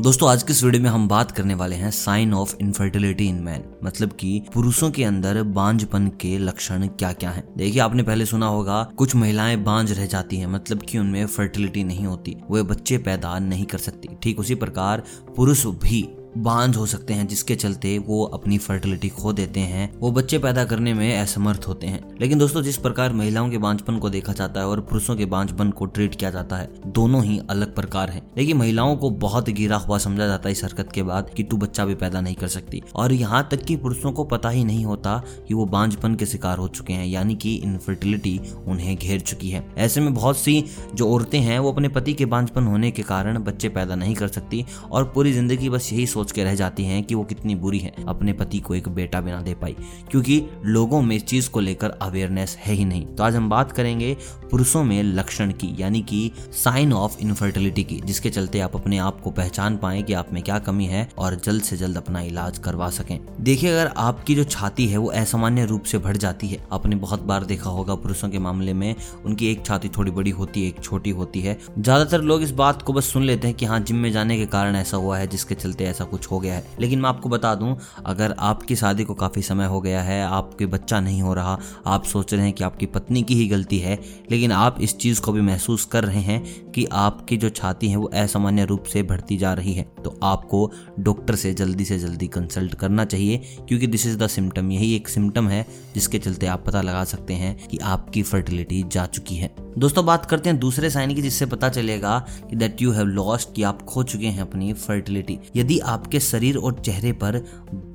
दोस्तों, आज के इस वीडियो में हम बात करने वाले हैं sign of infertility in man मतलब कि पुरुषों के अंदर बांझपन के लक्षण क्या क्या हैं। देखिए, आपने पहले सुना होगा, कुछ महिलाएँ बांझ रह जाती हैं मतलब कि उनमें फर्टिलिटी नहीं होती, वे बच्चे पैदा नहीं कर सकती। ठीक, उसी प्रकार पुरुष भी बांझ हो सकते हैं, जिसके चलते वो अपनी फर्टिलिटी खो देते हैं। वो बच्चे पैदा करने में असमर्थ होते हैं। लेकिन दोस्तों, जिस प्रकार महिलाओं के बांझपन को देखा जाता है और पुरुषों के बांझपन को ट्रीट किया जाता है, दोनों ही अलग प्रकार है। लेकिन महिलाओं को बहुत गिरा हुआ समझा जाता है इस हरकत के बाद कि तू बच्चा भी पैदा नहीं कर सकती। और यहाँ तक कि पुरुषों को पता ही नहीं होता कि वो बांझपन के शिकार हो चुके हैं, यानी कि इनफर्टिलिटी उन्हें घेर चुकी है। ऐसे में बहुत सी जो औरतें हैं, वो अपने पति के बांझपन होने के कारण बच्चे पैदा नहीं कर सकती और पूरी ज़िंदगी बस यही सोच के रह जाती हैं कि वो कितनी बुरी है, अपने पति को एक बेटा बिना दे पाई। क्योंकि लोगों में इस चीज़ को लेकर अवेयरनेस है ही नहीं। तो आज हम बात करेंगे पुरुषों में लक्षण की, यानी कि साइन ऑफ़ इनफर्टिलिटी की, जिसके चलते आप अपने आप को पहचान पाए कि आप में क्या कमी है और जल्द से जल्द अपना इलाज करवा सकें। देखिए, अगर आपकी जो छाती है वो असामान्य रूप से बढ़ जाती है, आपने बहुत बार देखा होगा पुरुषों के मामले में, उनकी एक छाती थोड़ी बड़ी होती है, एक छोटी होती है। ज़्यादातर लोग इस बात को बस सुन लेते हैं कि हाँ जिम में जाने के कारण ऐसा हुआ है, जिसके चलते ऐसा कुछ हो गया है। लेकिन मैं आपको बता दूँ, अगर आपकी शादी को काफ़ी समय हो गया है, आपके बच्चा नहीं हो रहा, आप सोच रहे हैं कि आपकी पत्नी की ही गलती है, लेकिन आप इस चीज़ को भी महसूस कर रहे हैं कि आपकी जो छाती है वो असामान्य रूप से बढ़ती जा रही है। तो आपको डॉक्टर से जल्दी से जल्दी कंसल्ट करना चाहिए, क्योंकि दिस इज़ द सिम्टम यही एक सिम्टम है, जिसके चलते आप पता लगा सकते हैं कि आपकी फर्टिलिटी जा चुकी है। दोस्तों, बात करते हैं दूसरे साइन की, जिससे पता चलेगा कि दैट यू हैव लॉस्ट कि आप खो चुके हैं अपनी फर्टिलिटी यदि आपके शरीर और चेहरे पर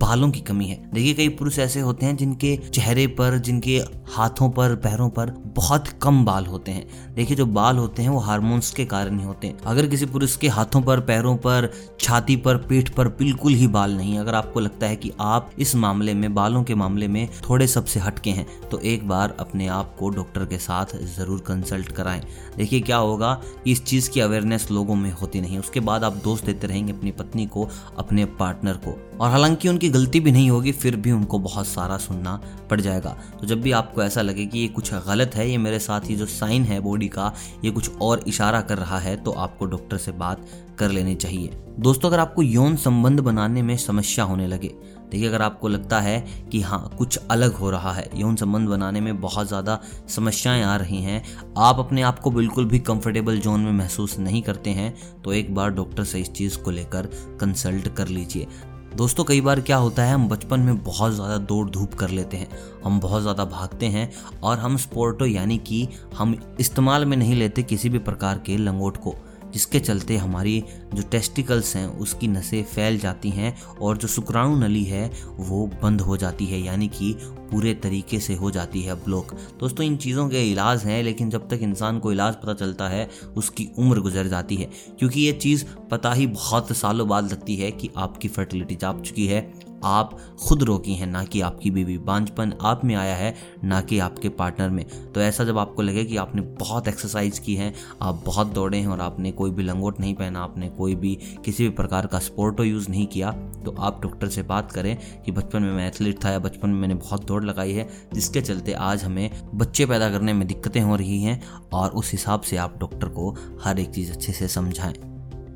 बालों की कमी है। देखिए, कई पुरुष ऐसे होते हैं जिनके चेहरे पर, जिनके हाथों पर, पैरों पर बहुत कम बाल होते हैं। देखिए, जो बाल होते हैं वो हार्मोन्स के कारण ही होते हैं। अगर किसी पुरुष के हाथों पर, पैरों पर, छाती पर पीठ पर बिल्कुल ही बाल नहीं, अगर आपको लगता है कि आप इस मामले में, बालों के मामले में थोड़े सबसे हटके हैं तो एक बार अपने आप को डॉक्टर के साथ ज़रूर कंसल्ट कराएँ। देखिए, क्या होगा इस चीज़ की अवेयरनेस लोगों में होती नहीं उसके बाद आप दोष देते रहेंगे अपनी पत्नी को अपने पार्टनर को। और हालाँकि उनकी गलती भी नहीं होगी, फिर भी उनको बहुत सारा सुनना पड़ जाएगा। तो जब भी आपको ऐसा लगे कि ये कुछ गलत है, ये मेरे साथ ये जो साइन है बॉडी का, ये कुछ और इशारा कर रहा है तो आपको डॉक्टर से बात कर लेनी चाहिए। दोस्तों, अगर आपको यौन संबंध बनाने में समस्या होने लगे देखिए, अगर आपको लगता है कि हाँ कुछ अलग हो रहा है, यौन संबंध बनाने में बहुत ज़्यादा समस्याएँ आ रही हैं, आप अपने आप को बिल्कुल भी कंफर्टेबल जोन में महसूस नहीं करते हैं तो एक बार डॉक्टर से इस चीज़ को लेकर कंसल्ट कर लीजिए। दोस्तों, कई बार क्या होता है, हम बचपन में बहुत ज़्यादा दौड़ धूप कर लेते हैं, हम बहुत ज़्यादा भागते हैं, और हम स्पोर्टो यानी कि हम इस्तेमाल में नहीं लेते किसी भी प्रकार के लंगोट को। जिसके चलते हमारी जो टेस्टिकल्स हैं, उसकी नसें फैल जाती हैं और जो शुक्राणु नली है, वो बंद हो जाती है। यानी कि पूरे तरीके से हो जाती है ब्लॉक दोस्तों, इन चीज़ों के इलाज हैं, लेकिन जब तक इंसान को इलाज पता चलता है, उसकी उम्र गुजर जाती है। क्योंकि ये चीज़ पता ही बहुत सालों बाद लगती है कि आपकी फर्टिलिटी जाप चुकी है। आप खुद रोकी हैं, ना कि आपकी बीवी। बांझपन आप में आया है, ना कि आपके पार्टनर में। तो ऐसा जब आपको लगे कि आपने बहुत एक्सरसाइज की है, आप बहुत दौड़े हैं और आपने कोई भी लंगोट नहीं पहना, आपने कोई भी किसी भी प्रकार का स्पोर्टो यूज़ नहीं किया तो आप डॉक्टर से बात करें कि बचपन में मैं एथलीट था या बचपन में मैंने बहुत दौड़ लगाई है, जिसके चलते आज हमें बच्चे पैदा करने में दिक्कतें हो रही हैं और उस हिसाब से आप डॉक्टर को हर एक चीज़ अच्छे से समझाएँ।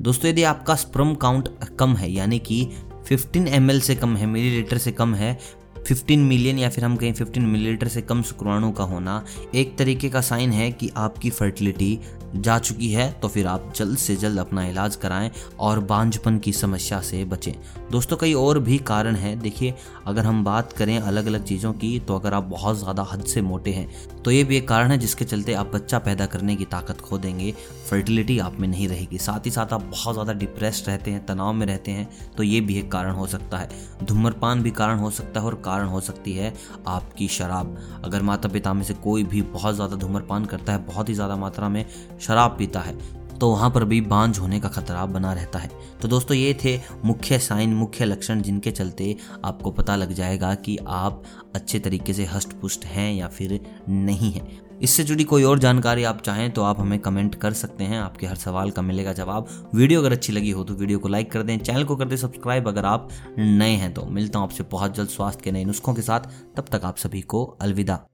दोस्तों, यदि आपका स्प्रम काउंट कम है, यानी कि 15 एम से कम है मिलीलीटर से कम है 15 मिलियन या फिर हम कहें 15 मिलीलीटर से कम शुक्राणु का होना, एक तरीके का साइन है कि आपकी फर्टिलिटी जा चुकी है तो फिर आप जल्द से जल्द अपना इलाज कराएँ और बांझपन की समस्या से बचें। दोस्तों, कई और भी कारण हैं। देखिए, अगर हम बात करें अलग अलग चीज़ों की तो अगर आप बहुत ज़्यादा हद से मोटे हैं तो ये भी एक कारण है जिसके चलते आप बच्चा पैदा करने की ताकत खो देंगे। फर्टिलिटी आप में नहीं रहेगी। साथ ही साथ आप बहुत ज़्यादा डिप्रेस्ड रहते हैं, तनाव में रहते हैं तो ये भी एक कारण हो सकता है। धूम्रपान भी कारण हो सकता है और कारण हो सकती है आपकी शराब। अगर माता पिता में से कोई भी बहुत ज़्यादा धूम्रपान करता है, बहुत ही ज़्यादा मात्रा में शराब पीता है तो वहाँ पर भी बांझ होने का खतरा बना रहता है। तो दोस्तों, ये थे मुख्य साइन, मुख्य लक्षण जिनके चलते आपको पता लग जाएगा कि आप अच्छे तरीके से हष्ट पुष्ट हैं या फिर नहीं हैं। इससे जुड़ी कोई और जानकारी आप चाहें तो आप हमें कमेंट कर सकते हैं। आपके हर सवाल का मिलेगा जवाब। वीडियो अगर अच्छी लगी हो तो वीडियो को लाइक कर दें, चैनल को कर दें सब्सक्राइब अगर आप नए हैं तो। मिलता हूँ आपसे बहुत जल्द स्वास्थ्य के नए नुस्खों के साथ। तब तक आप सभी को अलविदा।